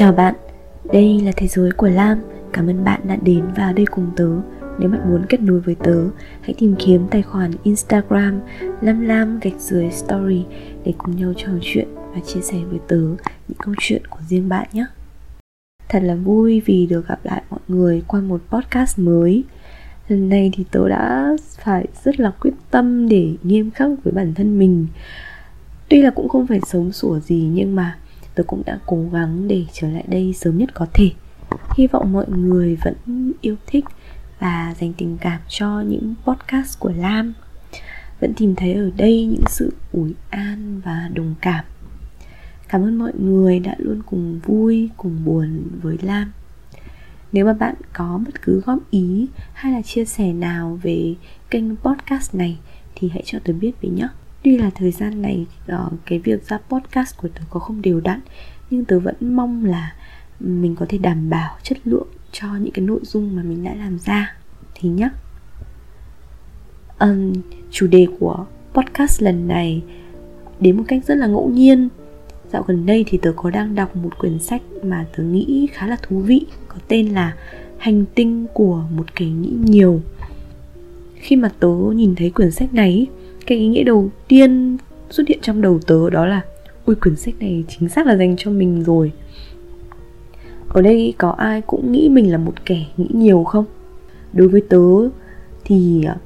Chào bạn, đây là Thế giới của Lam. Cảm ơn bạn đã đến vào đây cùng tớ. Nếu bạn muốn kết nối với tớ Hãy tìm kiếm tài khoản Instagram Lam Lam gạch dưới story Để cùng nhau trò chuyện và chia sẻ với tớ Những câu chuyện của riêng bạn nhé. Thật là vui vì được gặp lại mọi người qua một podcast mới. Lần này thì tớ đã phải rất là quyết tâm để nghiêm khắc với bản thân mình. Tuy là cũng không phải sống sủa gì nhưng mà tôi cũng đã cố gắng để trở lại đây sớm nhất có thể. Hy vọng mọi người vẫn yêu thích và dành tình cảm cho những podcast của lam. Vẫn tìm thấy ở đây những sự ủi an và đồng cảm. Cảm ơn mọi người đã luôn cùng vui, cùng buồn với lam. Nếu mà bạn có bất cứ góp ý hay là chia sẻ nào về kênh podcast này thì hãy cho tôi biết với nhé. Tuy là thời gian này uh, cái việc ra podcast của tớ có không đều đặn Nhưng tớ vẫn mong là mình có thể đảm bảo chất lượng cho những cái nội dung mà mình đã làm ra. Thì nhá. Um, Chủ đề của podcast lần này đến một cách rất là ngẫu nhiên. Dạo gần đây thì tớ có đang đọc một quyển sách mà tớ nghĩ khá là thú vị Có tên là Hành tinh của một kẻ nghĩ nhiều. Khi mà tớ nhìn thấy quyển sách này cái ý nghĩa đầu tiên xuất hiện trong đầu tớ đó là, ui, quyển sách này chính xác là dành cho mình rồi. Ở đây có ai cũng nghĩ mình là một kẻ nghĩ nhiều không? Đối với tớ thì à,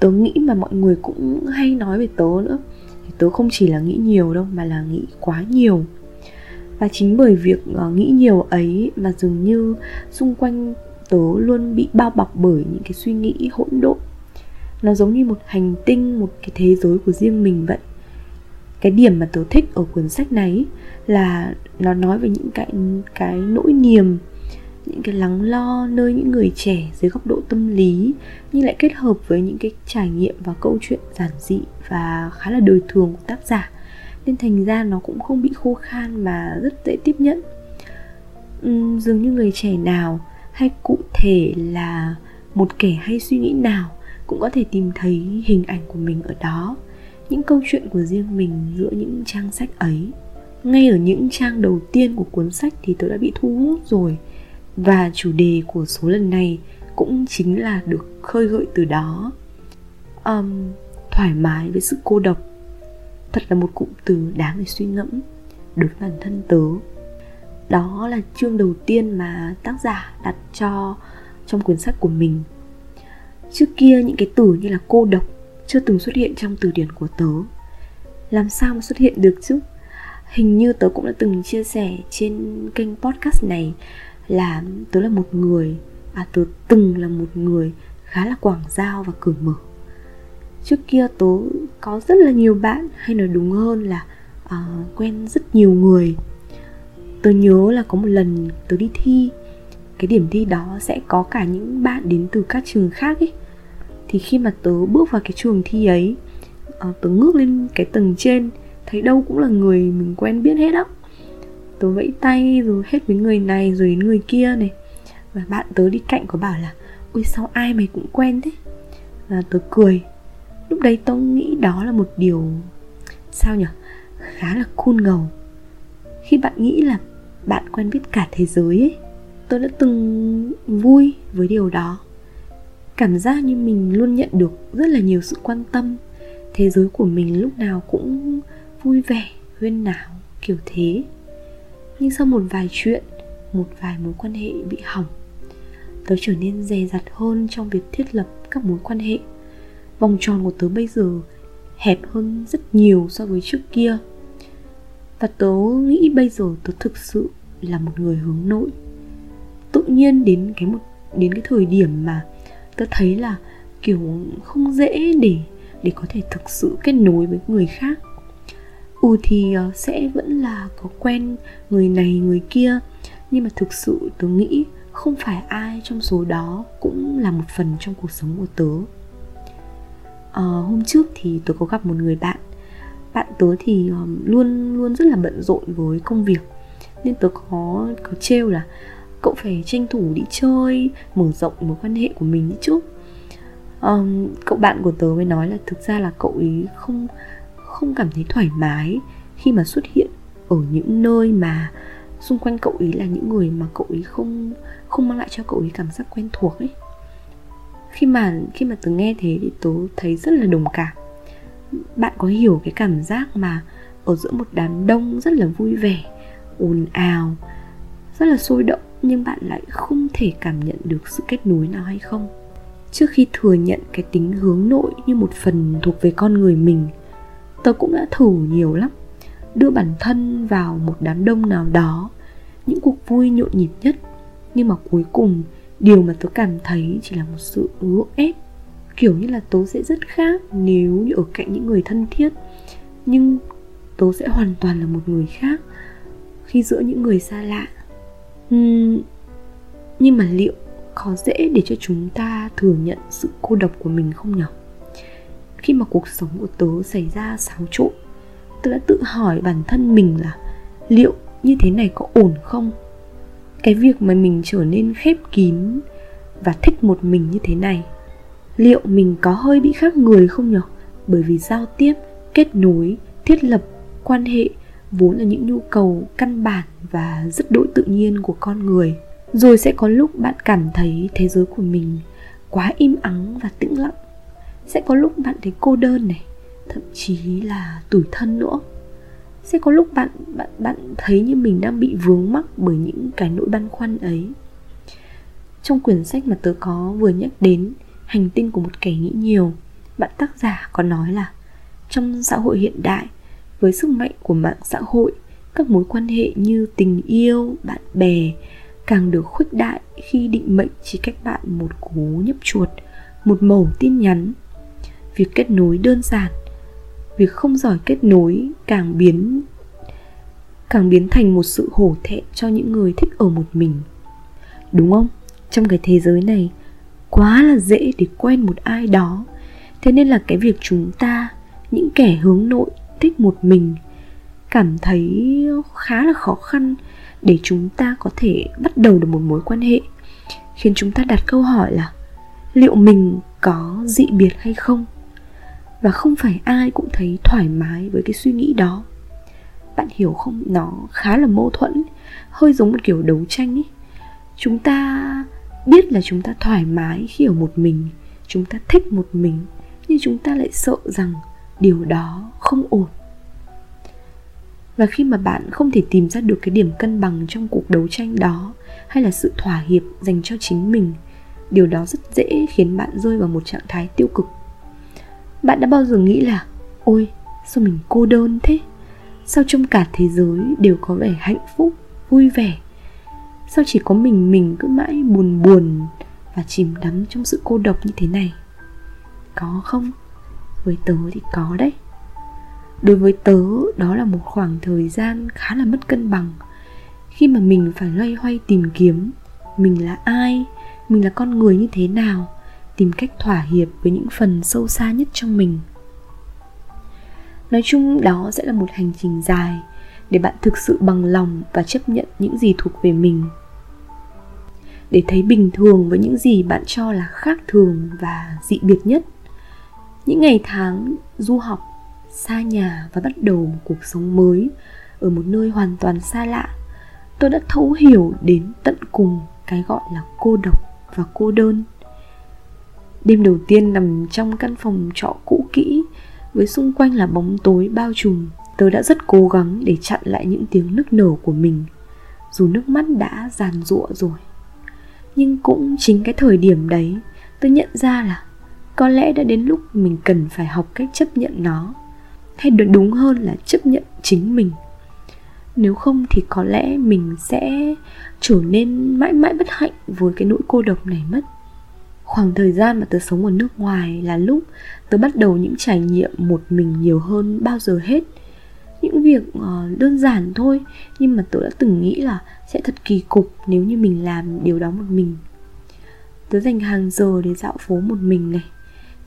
tớ nghĩ mà mọi người cũng hay nói về tớ nữa. Thì tớ không chỉ là nghĩ nhiều đâu, mà là nghĩ quá nhiều. Và chính bởi việc à, nghĩ nhiều ấy mà dường như xung quanh tớ luôn bị bao bọc bởi những cái suy nghĩ hỗn độn nó giống như một hành tinh một cái thế giới của riêng mình vậy. Cái điểm mà tớ thích ở cuốn sách này là nó nói về những cái cái nỗi niềm những cái lắng lo nơi những người trẻ dưới góc độ tâm lý nhưng lại kết hợp với những cái trải nghiệm và câu chuyện giản dị và khá là đời thường của tác giả. Nên thành ra nó cũng không bị khô khan mà rất dễ tiếp nhận. Uhm, dường như người trẻ nào hay cụ thể là một kẻ hay suy nghĩ nào cũng có thể tìm thấy hình ảnh của mình ở đó. Những câu chuyện của riêng mình giữa những trang sách ấy. Ngay ở những trang đầu tiên của cuốn sách thì tôi đã bị thu hút rồi. Và chủ đề của số lần này cũng chính là được khơi gợi từ đó. Um, thoải mái với sự cô độc. Thật là một cụm từ đáng để suy ngẫm đối với bản thân tớ. Đó là chương đầu tiên mà tác giả đặt cho trong quyển sách của mình. Trước kia những cái từ như là cô độc chưa từng xuất hiện trong từ điển của tớ. Làm sao mà xuất hiện được chứ? Hình như tớ cũng đã từng chia sẻ trên kênh podcast này là tớ là một người à tớ từng là một người khá là quảng giao và cởi mở. Trước kia tớ có rất là nhiều bạn hay nói đúng hơn là uh, quen rất nhiều người. Tớ nhớ là có một lần tớ đi thi cái điểm thi đó sẽ có cả những bạn đến từ các trường khác ấy. Thì khi mà tớ bước vào cái trường thi ấy ờ, tớ ngước lên cái tầng trên thấy đâu cũng là người mình quen biết hết á. Tớ vẫy tay rồi hết với người này rồi đến người kia này. Và bạn tớ đi cạnh có bảo là ôi sao ai mày cũng quen thế? Và tớ cười. Lúc đấy tớ nghĩ đó là một điều sao nhở, khá là cool ngầu. Khi bạn nghĩ là bạn quen biết cả thế giới ấy tôi đã từng vui với điều đó. Cảm giác như mình luôn nhận được rất là nhiều sự quan tâm. Thế giới của mình lúc nào cũng vui vẻ, huyên náo, kiểu thế. Nhưng sau một vài chuyện, một vài mối quan hệ bị hỏng, tớ trở nên dè dặt hơn trong việc thiết lập các mối quan hệ. Vòng tròn của tớ bây giờ hẹp hơn rất nhiều so với trước kia. Và tớ nghĩ bây giờ tớ thực sự là một người hướng nội tự nhiên đến cái một đến cái thời điểm mà tớ thấy là kiểu không dễ để để có thể thực sự kết nối với người khác. Ừ thì ờ, sẽ vẫn là có quen người này người kia nhưng mà thực sự tớ nghĩ không phải ai trong số đó cũng là một phần trong cuộc sống của tớ. À, hôm trước thì tớ có gặp một người bạn. Bạn tớ thì ờ, luôn luôn rất là bận rộn với công việc. Nên tớ có có trêu là cậu phải tranh thủ đi chơi mở rộng mối quan hệ của mình chứ um, cậu bạn của tớ mới nói là thực ra là cậu ấy không không cảm thấy thoải mái khi mà xuất hiện ở những nơi mà xung quanh cậu ý là những người mà cậu ý không không mang lại cho cậu ý cảm giác quen thuộc ấy. Khi mà khi mà tớ nghe thế thì tớ thấy rất là đồng cảm. Bạn có hiểu cái cảm giác mà ở giữa một đám đông rất là vui vẻ ồn ào rất là sôi động? Nhưng bạn lại không thể cảm nhận được sự kết nối nào hay không. Trước khi thừa nhận cái tính hướng nội như một phần thuộc về con người mình, tớ cũng đã thử nhiều lắm. Đưa bản thân vào một đám đông nào đó, những cuộc vui nhộn nhịp nhất, nhưng mà cuối cùng, điều mà tớ cảm thấy chỉ là một sự gượng ép. Kiểu như là tớ sẽ rất khác nếu như ở cạnh những người thân thiết, nhưng tớ sẽ hoàn toàn là một người khác. Khi giữa những người xa lạ uhm, nhưng mà liệu có dễ để cho chúng ta thừa nhận sự cô độc của mình không nhỉ khi mà cuộc sống của tớ xảy ra xáo trộn tớ đã tự hỏi bản thân mình là liệu như thế này có ổn không? Cái việc mà mình trở nên khép kín và thích một mình như thế này liệu mình có hơi bị khác người không nhỉ bởi vì giao tiếp kết nối thiết lập quan hệ vốn là những nhu cầu căn bản và rất đỗi tự nhiên của con người. Rồi sẽ có lúc bạn cảm thấy thế giới của mình quá im ắng và tĩnh lặng. Sẽ có lúc bạn thấy cô đơn này, thậm chí là tủi thân nữa. Sẽ có lúc bạn bạn bạn thấy như mình đang bị vướng mắc bởi những cái nỗi băn khoăn ấy. Trong quyển sách mà tớ có vừa nhắc đến, hành tinh của một kẻ nghĩ nhiều, bạn tác giả có nói là trong xã hội hiện đại với sức mạnh của mạng xã hội, các mối quan hệ như tình yêu, bạn bè càng được khuếch đại khi định mệnh chỉ cách bạn một cú nhấp chuột, một mẩu tin nhắn. Việc kết nối đơn giản, việc không giỏi kết nối càng biến càng biến thành một sự hổ thẹn cho những người thích ở một mình. Đúng không? Trong cái thế giới này, quá là dễ để quen một ai đó. Thế nên là cái việc chúng ta, những kẻ hướng nội thích một mình, cảm thấy khá là khó khăn để chúng ta có thể bắt đầu được một mối quan hệ, khiến chúng ta đặt câu hỏi là liệu mình có dị biệt hay không? Và không phải ai cũng thấy thoải mái với cái suy nghĩ đó. Bạn hiểu không? Nó khá là mâu thuẫn, hơi giống một kiểu đấu tranh ấy chúng ta biết là chúng ta thoải mái khi ở một mình, chúng ta thích một mình, nhưng chúng ta lại sợ rằng điều đó không ổn. Và khi mà bạn không thể tìm ra được cái điểm cân bằng trong cuộc đấu tranh đó, hay là sự thỏa hiệp dành cho chính mình, điều đó rất dễ khiến bạn rơi vào một trạng thái tiêu cực. Bạn đã bao giờ nghĩ là, ôi, sao mình cô đơn thế? Sao trong cả thế giới đều có vẻ hạnh phúc, vui vẻ? Sao chỉ có mình mình cứ mãi buồn buồn và chìm đắm trong sự cô độc như thế này? Có không? Với tớ thì có đấy. Đối với tớ, đó là một khoảng thời gian khá là mất cân bằng. Khi mà mình phải loay hoay tìm kiếm, mình là ai, mình là con người như thế nào, tìm cách thỏa hiệp với những phần sâu xa nhất trong mình. Nói chung đó sẽ là một hành trình dài để bạn thực sự bằng lòng và chấp nhận những gì thuộc về mình. Để thấy bình thường với những gì bạn cho là khác thường và dị biệt nhất những ngày tháng du học, xa nhà và bắt đầu một cuộc sống mới ở một nơi hoàn toàn xa lạ, tôi đã thấu hiểu đến tận cùng cái gọi là cô độc và cô đơn. Đêm đầu tiên nằm trong căn phòng trọ cũ kỹ, với xung quanh là bóng tối bao trùm, tôi đã rất cố gắng để chặn lại những tiếng nức nở của mình, dù nước mắt đã giàn giụa rồi. Nhưng cũng chính cái thời điểm đấy, tôi nhận ra là có lẽ đã đến lúc mình cần phải học cách chấp nhận nó, hay đúng hơn là chấp nhận chính mình. Nếu không thì có lẽ mình sẽ trở nên mãi mãi bất hạnh với cái nỗi cô độc này mất. Khoảng thời gian mà tớ sống ở nước ngoài là lúc tớ bắt đầu những trải nghiệm một mình nhiều hơn bao giờ hết. Những việc ờ, đơn giản thôi, nhưng mà tớ đã từng nghĩ là sẽ thật kỳ cục nếu như mình làm điều đó một mình. Tớ dành hàng giờ để dạo phố một mình này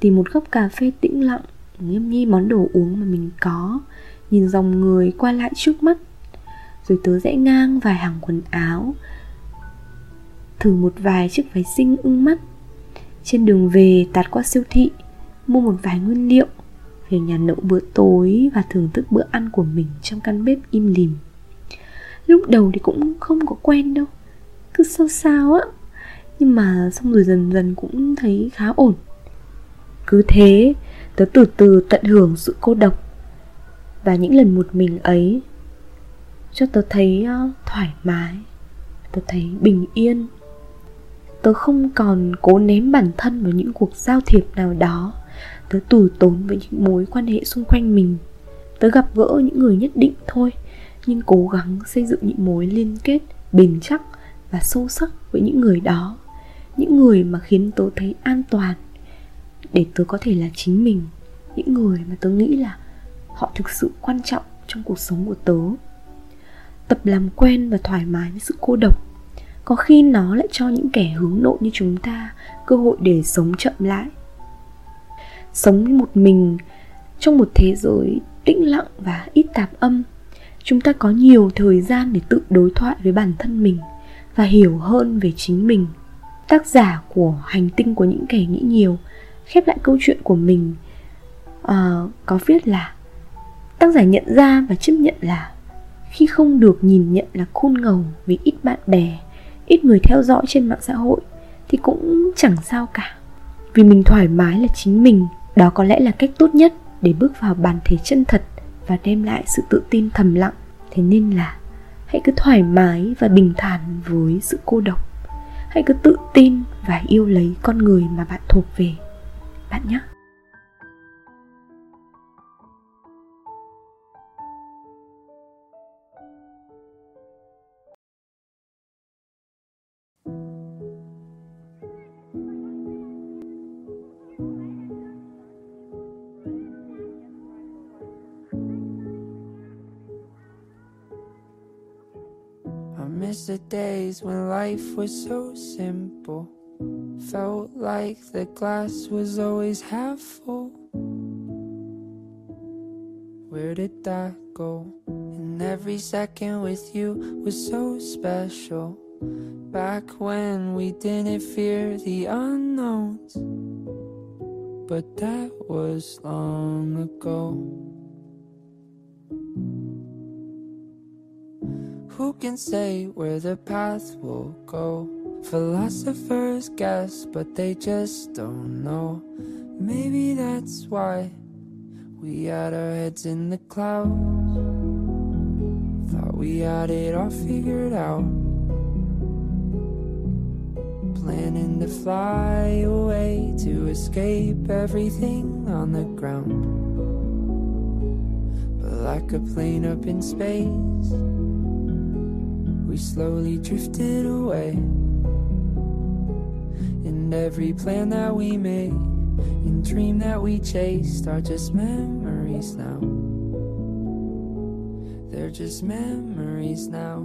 tìm một góc cà phê tĩnh lặng, nghiêm nhi món đồ uống mà mình có, nhìn dòng người qua lại trước mắt. Rồi tớ rẽ ngang vài hàng quần áo, thử một vài chiếc váy xinh ưng mắt. Trên đường về, tạt qua siêu thị, mua một vài nguyên liệu, về nhà nấu bữa tối và thưởng thức bữa ăn của mình trong căn bếp im lìm. Lúc đầu thì cũng không có quen đâu, cứ sao sao á. Nhưng mà xong rồi dần dần cũng thấy khá ổn cứ thế, tớ từ từ tận hưởng sự cô độc. Và những lần một mình ấy, cho tớ thấy ờ, thoải mái, tớ thấy bình yên. Tớ không còn cố ném bản thân vào những cuộc giao thiệp nào đó. Tớ tù tốn với những mối quan hệ xung quanh mình. Tớ gặp gỡ những người nhất định thôi, nhưng cố gắng xây dựng những mối liên kết bền chắc và sâu sắc với những người đó. Những người mà khiến tớ thấy an toàn để tớ có thể là chính mình. Những người mà tớ nghĩ là họ thực sự quan trọng trong cuộc sống của tớ. Tập làm quen và thoải mái với sự cô độc, có khi nó lại cho những kẻ hướng nội như chúng ta cơ hội để sống chậm lại. Sống một mình trong một thế giới tĩnh lặng và ít tạp âm, chúng ta có nhiều thời gian để tự đối thoại với bản thân mình và hiểu hơn về chính mình. Tác giả của hành tinh của những kẻ nghĩ nhiều khép lại câu chuyện của mình. Uh, có viết là tác giả nhận ra và chấp nhận là khi không được nhìn nhận là khôn ngầu vì ít bạn bè ít người theo dõi trên mạng xã hội thì cũng chẳng sao cả. Vì mình thoải mái là chính mình đó có lẽ là cách tốt nhất để bước vào bản thể chân thật và đem lại sự tự tin thầm lặng. Thế nên là hãy cứ thoải mái và bình thản với sự cô độc. Hãy cứ tự tin và yêu lấy con người mà bạn thuộc về. Bạn nhé miss the days when life was so simple. Felt like the glass was always half full. Where did that go? And every second with you was so special. Back when we didn't fear the unknowns. But that was long ago. Who can say where the path will go? Philosophers guess, but they just don't know. Maybe that's why we had our heads in the clouds. Thought we had it all figured out. Planning to fly away to escape everything on the ground. But like a plane up in space we slowly drifted away. And every plan that we made and dream that we chased are just memories now. They're just memories now.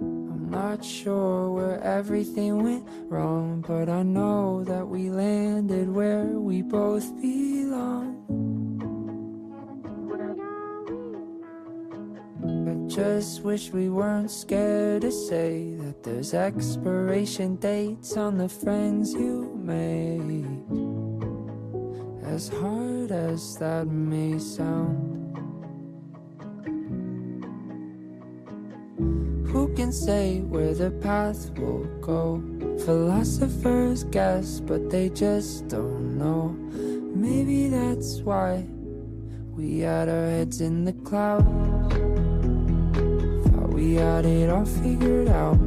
I'm not sure where everything went wrong, but I know that we landed where we both belong. Just wish we weren't scared to say that there's expiration dates on the friends you made. As hard as that may sound. Who can say where the path will go? Philosophers guess, but they just don't know. Maybe that's why we had our heads in the clouds we had it all figured out.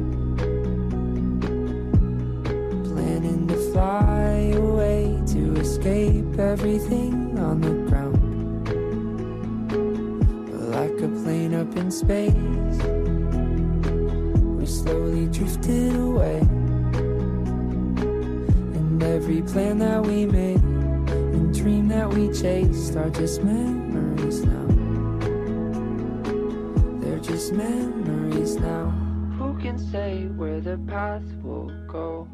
Planning to fly away to escape everything on the ground. Like a plane up in space, we slowly drifted away. And every plan that we made and dream that we chased are just memories now. Memories now. Who can say where the path will go?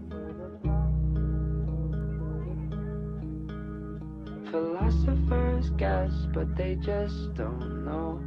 Philosophers guess, but they just don't know.